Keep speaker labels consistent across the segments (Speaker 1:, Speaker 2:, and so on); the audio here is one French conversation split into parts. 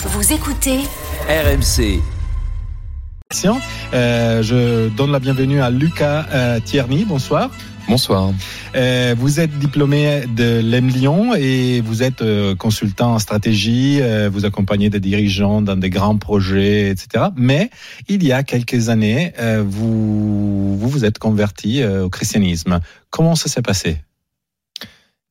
Speaker 1: Vous écoutez
Speaker 2: RMC.
Speaker 3: Euh, je donne la bienvenue à Lucas euh, Tierney. Bonsoir.
Speaker 4: Bonsoir.
Speaker 3: Euh, vous êtes diplômé de l'EM Lyon et vous êtes euh, consultant en stratégie. euh, vous accompagnez des dirigeants dans des grands projets, etc. Mais il y a quelques années, euh, vous, vous vous êtes converti euh, au christianisme. Comment ça s'est passé?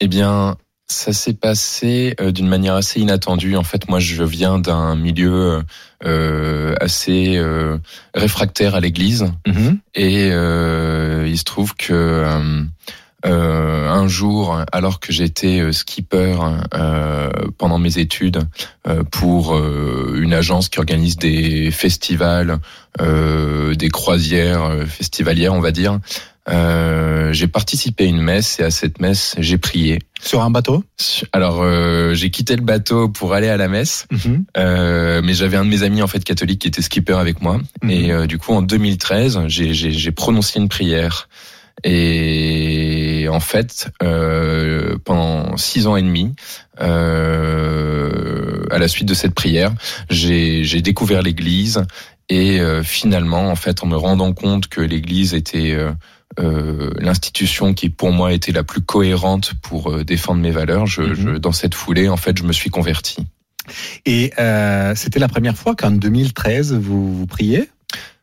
Speaker 4: Eh bien, ça s'est passé euh, d'une manière assez inattendue. En fait, moi, je viens d'un milieu euh, assez euh, réfractaire à l'Église,
Speaker 3: Mhm.
Speaker 4: et euh, il se trouve que euh, euh, un jour, alors que j'étais euh, skipper euh, pendant mes études euh, pour euh, une agence qui organise des festivals, euh, des croisières euh, festivalières, on va dire. Euh, j'ai participé à une messe et à cette messe j'ai prié.
Speaker 3: Sur un bateau?
Speaker 4: Alors euh, j'ai quitté le bateau pour aller à la messe,
Speaker 3: Mhm.
Speaker 4: euh, mais j'avais un de mes amis en fait catholique qui était skipper avec moi
Speaker 3: Mhm.
Speaker 4: et euh, du coup en 2013 j'ai- prononcé une prière et en fait euh, pendant six ans et demi euh, à la suite de cette prière j'ai j'ai découvert l'Église et euh, finalement en fait en me rendant compte que l'Église était euh, euh, l'institution qui pour moi était la plus cohérente pour euh, défendre mes valeurs. Je,
Speaker 3: Mhm.
Speaker 4: je- dans cette foulée, en fait, je me suis converti.
Speaker 3: Et euh, c'était la première fois qu'en 2013, vous, vous priez?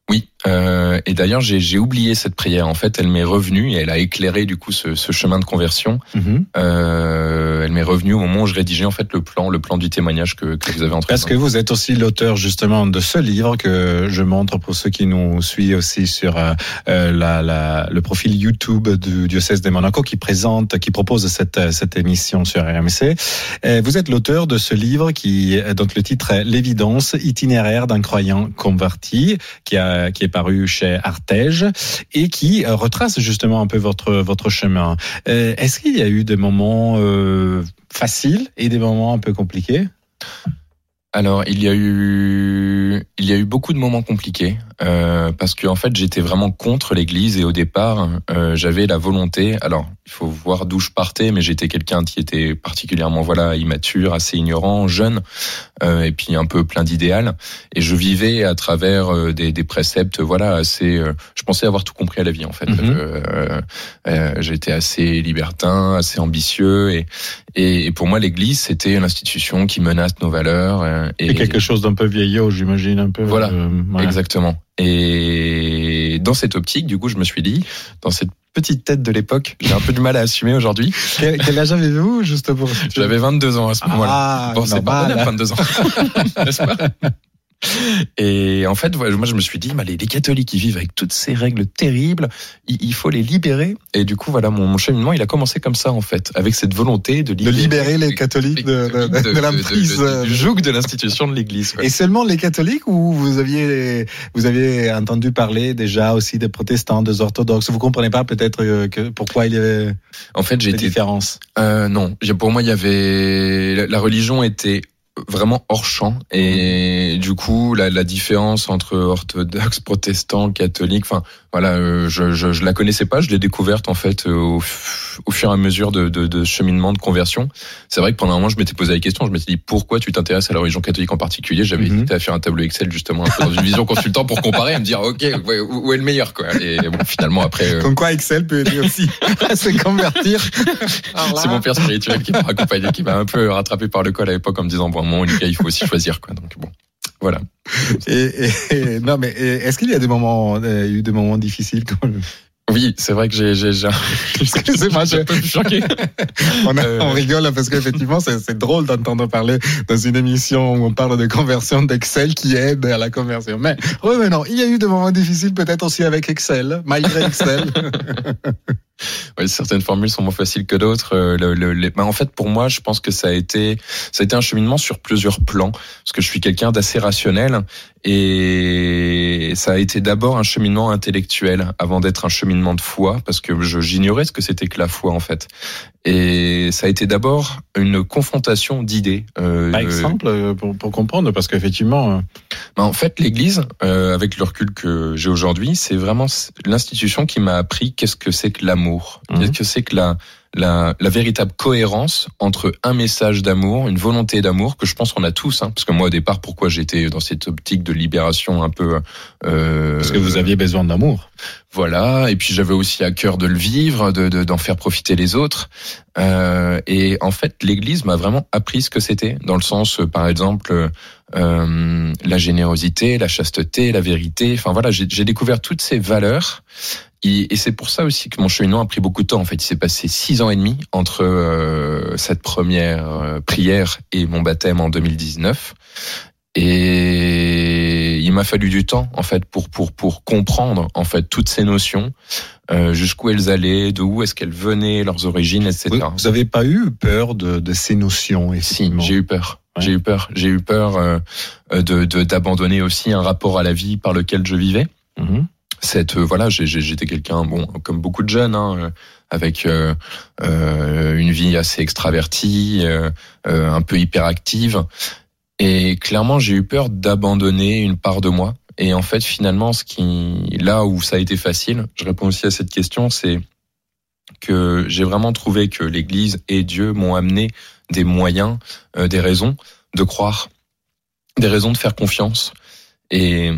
Speaker 4: Oui, euh, et d'ailleurs j'ai oublié cette prière. En fait, elle m'est revenue et elle a éclairé du coup ce, ce chemin de conversion.
Speaker 3: Mhm.
Speaker 4: Euh, elle m'est revenue au moment où je rédigeais en fait le plan, le plan du témoignage que, que vous avez entre
Speaker 3: Parce que vous êtes aussi l'auteur justement de ce livre que je montre pour ceux qui nous suivent aussi sur euh, euh, la, la, le profil YouTube du diocèse de Monaco qui présente, qui propose cette, euh, cette émission sur RMC. Vous êtes l'auteur de ce livre qui, dont le titre est L'évidence itinéraire d'un croyant converti, qui, a, qui est paru chez Artege et qui euh, retrace justement un peu votre, votre chemin. Euh, Est-ce qu'il y a eu des moments euh, faciles et des moments un peu compliqués?
Speaker 4: Alors, il y a eu, il y a eu beaucoup de moments compliqués euh, parce que en fait, j'étais vraiment contre l'Église et au départ, euh, j'avais la volonté. Alors, il faut voir d'où je partais, mais j'étais quelqu'un qui était particulièrement voilà immature, assez ignorant, jeune, euh, et puis un peu plein d'idéal. Et je vivais à travers euh, des, des préceptes, voilà, assez. euh, je pensais avoir tout compris à la vie en fait.
Speaker 3: Mhm.
Speaker 4: Euh, euh, j'étais assez libertin, assez ambitieux, et, et, et pour moi, l'Église, c'était l'institution qui menace nos valeurs. euh,
Speaker 3: Et quelque chose d'un peu vieillot, j'imagine, un peu.
Speaker 4: Voilà,
Speaker 3: euh, ouais.
Speaker 4: Exactement. Et dans cette optique, du coup, je me suis dit, dans cette petite tête de l'époque, j'ai un peu du mal à assumer aujourd'hui.
Speaker 3: Quel, quel âge avez-vous, juste pour
Speaker 4: J'avais 22 ans à ce moment-là.
Speaker 3: Ah,
Speaker 4: Bon, c'est pas
Speaker 3: normal.
Speaker 4: mal, 22 ans. N'est-ce pas? Et en fait, moi, je me suis dit, bah, les, les catholiques, ils vivent avec toutes ces règles terribles, il, il faut les libérer. Et du coup, voilà, mon, mon cheminement, il a commencé comme ça, en fait, avec cette volonté de
Speaker 3: de
Speaker 4: libérer,
Speaker 3: libérer les catholiques de, de, de, de l'emprise.
Speaker 4: de- du joug de l'institution de l'Église.
Speaker 3: Et seulement les catholiques ou vous aviez vous avez entendu parler déjà aussi des protestants, des orthodoxes? Vous comprenez pas peut-être euh, que pourquoi il y avait
Speaker 4: En fait, j'ai été
Speaker 3: différences?
Speaker 4: Euh, non, pour moi, il y avait la religion était vraiment hors champ. Et du coup la, la différence entre orthodoxe, protestant, catholique, enfin voilà, euh, je, je je la connaissais pas, je l'ai découverte en fait euh, au, au fur et à mesure de, de, de cheminement de conversion. C'est vrai que pendant un moment je m'étais posé la question, je m'étais dit pourquoi tu t'intéresses à la religion catholique en particulier? J'avais
Speaker 3: Mhm.
Speaker 4: hésité à faire un tableau Excel justement un peu dans une vision consultant pour comparer, et me dire ok où où est le meilleur quoi. Et bon finalement après euh,
Speaker 3: Comme quoi Excel peut aider aussi à se convertir.
Speaker 4: C'est mon père spirituel qui m'a accompagné, qui m'a un peu rattrapé par le col à l'époque en me disant bon, à un moment, il faut aussi choisir quoi. Donc bon, voilà.
Speaker 3: Et, et- et- non mais est-ce qu'il y a des moments euh, eu des moments difficiles quand même?
Speaker 4: Oui, c'est vrai que j'ai, j'ai, j'ai, un peu choqué.
Speaker 3: on, a-
Speaker 4: Euh,
Speaker 3: on rigole parce qu'effectivement, c'est c'est drôle d'entendre parler dans une émission où on parle de conversion d'Excel qui aide à la conversion. Mais revenons, il y a eu des moments difficiles peut-être aussi avec Excel, malgré Excel.
Speaker 4: Ouais, certaines formules sont moins faciles que d'autres. Euh, le- le- les- bah, en fait, pour moi, je pense que ça a été, ça a été un cheminement sur plusieurs plans, parce que je suis quelqu'un d'assez rationnel, et ça a été d'abord un cheminement intellectuel avant d'être un cheminement de foi, parce que je- j'ignorais ce que c'était que la foi en fait. Et ça a été d'abord une confrontation d'idées. Euh,
Speaker 3: Par exemple, euh, pour, pour comprendre, parce qu'effectivement,
Speaker 4: Ben, en fait, l'Église, euh, avec le recul que j'ai aujourd'hui, c'est vraiment l'institution qui m'a appris qu'est-ce que c'est que l'amour,
Speaker 3: Mhm.
Speaker 4: qu'est-ce que c'est que la, la, la véritable cohérence entre un message d'amour, une volonté d'amour que je pense qu'on a tous. Hein, parce que moi, au départ, pourquoi j'étais dans cette optique de libération un peu euh,
Speaker 3: Parce que vous aviez besoin d'amour.
Speaker 4: voilà, et puis j'avais aussi à cœur de le vivre, de de- d'en faire profiter les autres. Euh, et en fait, l'Église m'a vraiment appris ce que c'était, dans le sens, euh, par exemple, euh, la générosité, la chasteté, la vérité. Enfin voilà, j'ai découvert toutes ces valeurs. Et, et c'est pour ça aussi que mon cheminement a pris beaucoup de temps. En fait, il s'est passé six ans et demi entre euh, cette première euh, prière et mon baptême en 2019. Et il m'a fallu du temps en fait pour pour pour comprendre en fait toutes ces notions, euh, jusqu'où elles allaient, de où est-ce qu'elles venaient, leurs origines, etc.
Speaker 3: Vous vous avez pas eu peur de, de ces notions
Speaker 4: Si, j'ai eu peur.
Speaker 3: Ouais.
Speaker 4: J'ai eu peur. J'ai eu peur euh, de de- d'abandonner aussi un rapport à la vie par lequel je vivais.
Speaker 3: Mhm.
Speaker 4: Cette euh, voilà, j'étais quelqu'un bon comme beaucoup de jeunes, hein, euh, avec euh, euh, une vie assez extravertie, un peu hyperactive. Et clairement, j'ai eu peur d'abandonner une part de moi. Et en fait, finalement, ce qui, là où ça a été facile, je réponds aussi à cette question, c'est que j'ai vraiment trouvé que l'Église et Dieu m'ont amené des moyens, euh, des raisons de croire, des raisons de faire confiance. Et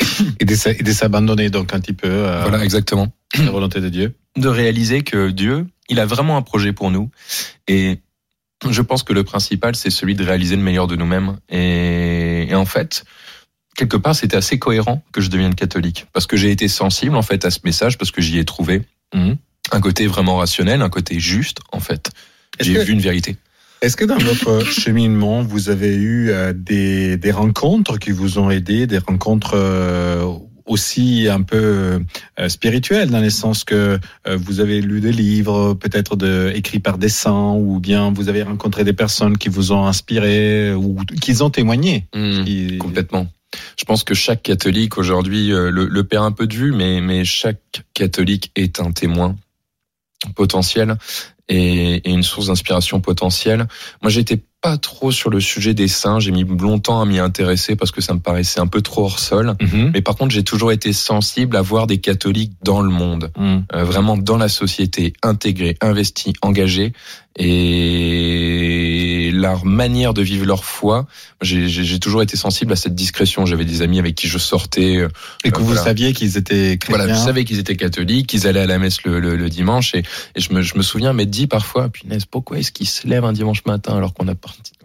Speaker 3: Et de, s'abandonner donc un petit peu à
Speaker 4: voilà, exactement.
Speaker 3: la volonté de Dieu.
Speaker 4: de réaliser que Dieu, il a vraiment un projet pour nous. Et je pense que le principal, c'est celui de réaliser le meilleur de nous-mêmes. Et, et en fait, quelque part, c'était assez cohérent que je devienne catholique. Parce que j'ai été sensible, en fait, à ce message, parce que j'y ai trouvé
Speaker 3: Mhm.
Speaker 4: un côté vraiment rationnel, un côté juste, en fait. J'ai
Speaker 3: que-
Speaker 4: vu une vérité.
Speaker 3: Est-ce que dans votre cheminement, vous avez eu euh, des, des rencontres qui vous ont aidé, des rencontres euh, aussi un peu euh, spirituelles, dans le sens que vous avez lu des livres, peut-être de, écrits par des saints, ou bien vous avez rencontré des personnes qui vous ont inspiré ou qui ont témoigné? Qui-
Speaker 4: Complètement. Je pense que chaque catholique aujourd'hui le, le perd un peu de vue, mais, mais chaque catholique est un témoin potentiel et, une source d'inspiration potentielle. Moi, j'étais pas trop sur le sujet des saints. J'ai mis longtemps à m'y intéresser parce que ça me paraissait un peu trop hors sol.
Speaker 3: Mhm.
Speaker 4: Mais par contre, j'ai toujours été sensible à voir des catholiques dans le monde,
Speaker 3: Mhm.
Speaker 4: euh, vraiment dans la société, intégrés, investis, engagés, et leur manière de vivre leur foi. J'ai toujours été sensible à cette discrétion. J'avais des amis avec qui je sortais. euh,
Speaker 3: Et que
Speaker 4: Euh,
Speaker 3: vous
Speaker 4: voilà.
Speaker 3: saviez qu'ils étaient chrétiens.
Speaker 4: Voilà, je savais qu'ils étaient catholiques, qu'ils allaient à la messe le, le, le dimanche, et, et je, me, je me souviens m'être dit parfois, punaise, pourquoi est-ce qu'il se lève un dimanche matin alors qu'on a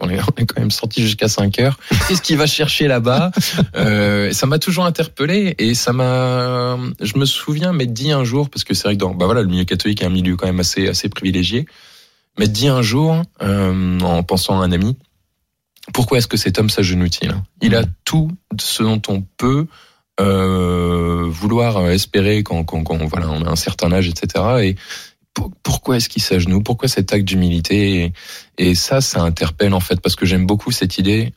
Speaker 4: on est, on est quand même sorti jusqu'à 5 heures Qu'est-ce qu'il va chercher là-bas euh, Ça m'a toujours interpellé, et ça m'a, je me souviens m'être dit un jour, parce que c'est vrai que dans, bah voilà, le milieu catholique est un milieu quand même assez, assez privilégié, m'être dit un jour, euh, en pensant à un ami, pourquoi est-ce que cet homme s'agenouille-t-il? Il a tout ce dont on peut euh, vouloir espérer quand, quand, quand voilà, on a un certain âge, etc. Et pourquoi est-ce qu'il s'agenouille? Pourquoi cet acte d'humilité? Et, ça, ça interpelle en fait, parce que j'aime beaucoup cette idée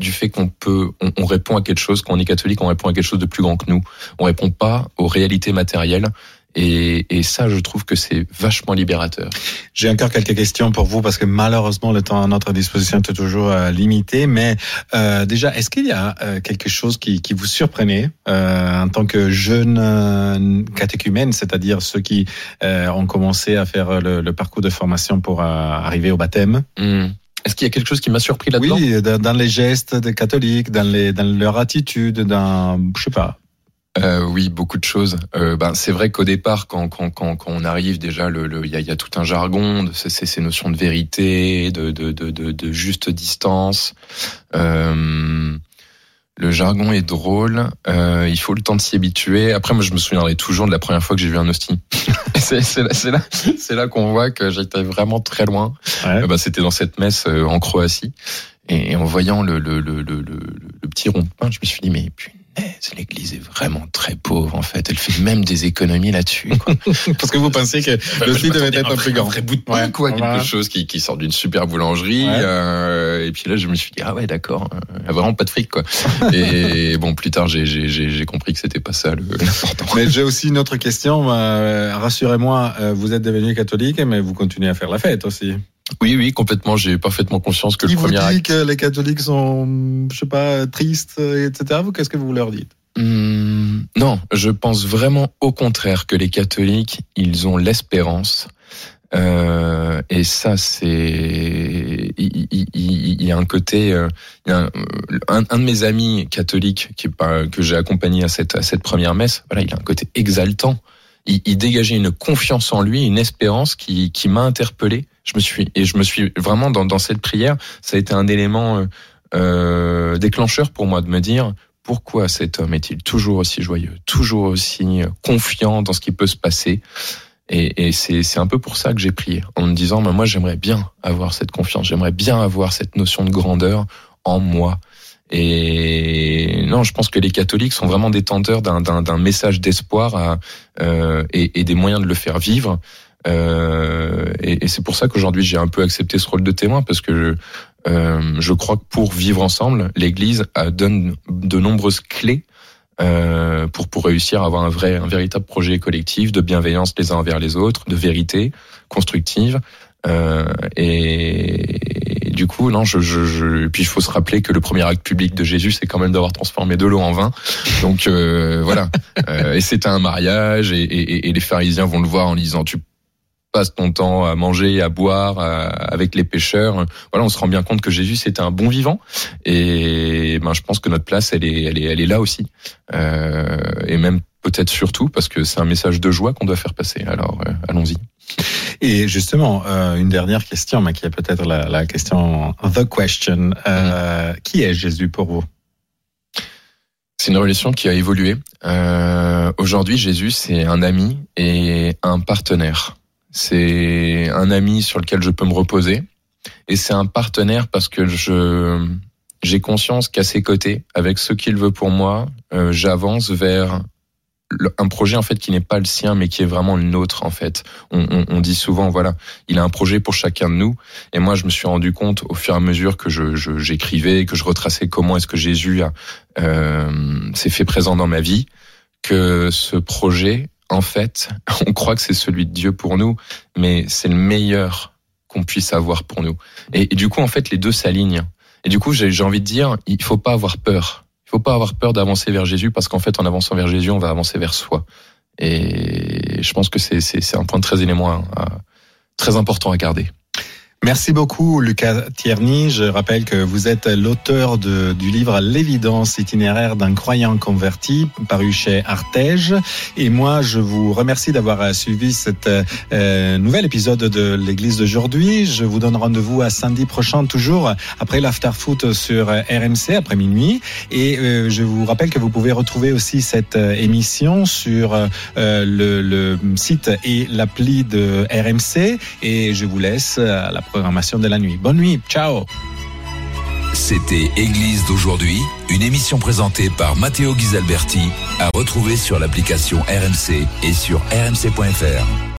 Speaker 4: du fait qu'on peut, on, on répond à quelque chose, quand on est catholique, on répond à quelque chose de plus grand que nous. On répond pas aux réalités matérielles. Et, et ça, je trouve que c'est vachement libérateur.
Speaker 3: J'ai encore quelques questions pour vous parce que malheureusement le temps à notre disposition est toujours euh, limité. Mais euh, déjà, est-ce qu'il y a euh, quelque chose qui, qui vous surprenait euh, en tant que jeune euh, catéchumène, c'est-à-dire ceux qui euh, ont commencé à faire le, le parcours de formation pour arriver au baptême?
Speaker 4: Hmm. Est-ce qu'il y a quelque chose qui m'a surpris là-dedans?
Speaker 3: Oui, dans, dans les gestes des catholiques, dans, les, dans leur attitude, dans je sais pas.
Speaker 4: Euh, oui, beaucoup de choses. Euh, ben, c'est vrai qu'au départ, quand, quand, quand, quand on arrive, déjà, le, le, il y, a, il y a tout un jargon, de ces, notions de vérité, de, de, de, de, de juste distance. Euh, le jargon est drôle. Euh, il faut le temps de s'y habituer. Après, moi, je me souviendrai toujours de la première fois que j'ai vu un hostie. c'est c'est là, c'est là, c'est là qu'on voit que j'étais vraiment très loin.
Speaker 3: Ouais.
Speaker 4: Bah, c'était dans cette messe euh, en Croatie. Et en voyant le, le, le, le, le, le petit rond de pain, je me suis dit, mais punaise, l'église est vraiment très pauvre, en fait. Elle fait même des économies là-dessus. quoi.
Speaker 3: Parce que vous pensez que
Speaker 4: Enfin,
Speaker 3: le
Speaker 4: je
Speaker 3: style devait être un plus grand.
Speaker 4: Un vrai bout de pain,
Speaker 3: Ouais,
Speaker 4: quoi. Quelque chose qui, qui sort d'une super boulangerie.
Speaker 3: Ouais.
Speaker 4: euh, et puis là, je me suis dit, ah ouais, d'accord. euh, Il y a vraiment pas de fric, quoi. et bon, plus tard, j'ai, j'ai, j'ai, j'ai compris que c'était pas ça le, l'important.
Speaker 3: Mais j'ai aussi une autre question. Euh, Rassurez-moi, euh, vous êtes devenu catholique, mais vous continuez à faire la fête aussi.
Speaker 4: Oui, oui, complètement. J'ai parfaitement conscience que le
Speaker 3: vous
Speaker 4: premier
Speaker 3: dit
Speaker 4: acte.
Speaker 3: que les catholiques sont, je sais pas, tristes, etc. Vous, qu'est-ce que vous leur dites?
Speaker 4: Hmm, non, je pense vraiment au contraire que les catholiques, ils ont l'espérance. Euh, et ça, c'est, il, il- il- il y a un côté, euh, il y a un, un- un de mes amis catholiques qui est pas- que j'ai accompagné à cette, à cette première messe, voilà, il a un côté exaltant. Il, il dégageait une confiance en lui, une espérance qui, qui m'a interpellé. Je me suis et je me suis vraiment dans, dans cette prière, ça a été un élément euh, euh, déclencheur pour moi de me dire pourquoi cet homme est-il toujours aussi joyeux, toujours aussi confiant dans ce qui peut se passer? Et, et c'est un peu pour ça que j'ai prié, en me disant, moi j'aimerais bien avoir cette confiance, j'aimerais bien avoir cette notion de grandeur en moi. Et non, je pense que les catholiques sont vraiment détenteurs d'un message d'espoir euh, et, et des moyens de le faire vivre. Euh, et et c'est pour ça qu'aujourd'hui j'ai un peu accepté ce rôle de témoin parce que je, euh, je crois que pour vivre ensemble, l'Église euh, donne de nombreuses clés euh, pour pour réussir à avoir un vrai, un véritable projet collectif de bienveillance les uns envers les autres, de vérité constructive. Euh, et du coup, non, je, je, je, puis il faut se rappeler que le premier acte public de Jésus, c'est quand même d'avoir transformé de l'eau en vin. Donc euh, voilà. Euh, et c'était un mariage, et, et, et les pharisiens vont le voir en disant tu passes ton temps à manger, à boire à- avec les pêcheurs. Voilà, on se rend bien compte que Jésus c'était un bon vivant. Et ben, je pense que notre place, elle est, elle est, elle est là aussi. Euh, et même peut-être surtout parce que c'est un message de joie qu'on doit faire passer. Alors euh, allons-y.
Speaker 3: Et justement, euh, une dernière question, mais qui est peut-être la, la question, the question. Euh, Qui est Jésus pour vous?
Speaker 4: C'est une relation qui a évolué. Euh, Aujourd'hui, Jésus, c'est un ami et un partenaire. C'est un ami sur lequel je peux me reposer. Et c'est un partenaire parce que je j'ai conscience qu'à ses côtés, avec ce qu'il veut pour moi, j'avance vers un projet en fait qui n'est pas le sien, mais qui est vraiment le nôtre en fait. On, on- on dit souvent, voilà, il a un projet pour chacun de nous. Et moi, je me suis rendu compte au fur et à mesure que je je- j'écrivais, que je retraçais comment est-ce que Jésus euh, s'est fait présent dans ma vie, que ce projet, en fait, on croit que c'est celui de Dieu pour nous, mais c'est le meilleur qu'on puisse avoir pour nous. Et, et du coup, en fait, les deux s'alignent. Et du coup, j'ai j'ai envie de dire, il faut pas avoir peur. Il faut pas avoir peur d'avancer vers Jésus parce qu'en fait, en avançant vers Jésus, on va avancer vers soi. Et je pense que c'est un point très élément, à- très important à garder.
Speaker 3: Merci beaucoup, Lucas Tierney. Je rappelle que vous êtes l'auteur du livre L'évidence itinéraire d'un croyant converti, paru chez Artege. Et moi, je vous remercie d'avoir suivi cet euh, nouvel épisode de l'Église d'aujourd'hui. Je vous donne rendez-vous à samedi prochain, toujours après l'after-foot sur RMC, après minuit. Et euh, je vous rappelle que vous pouvez retrouver aussi cette euh, émission sur euh, le, le site et l'appli de RMC. Et je vous laisse à la programmation de la nuit. Bonne nuit, ciao
Speaker 1: C'était Église d'aujourd'hui, une émission présentée par Matteo Ghisalberti, à retrouver sur l'application RMC et sur rmc.fr.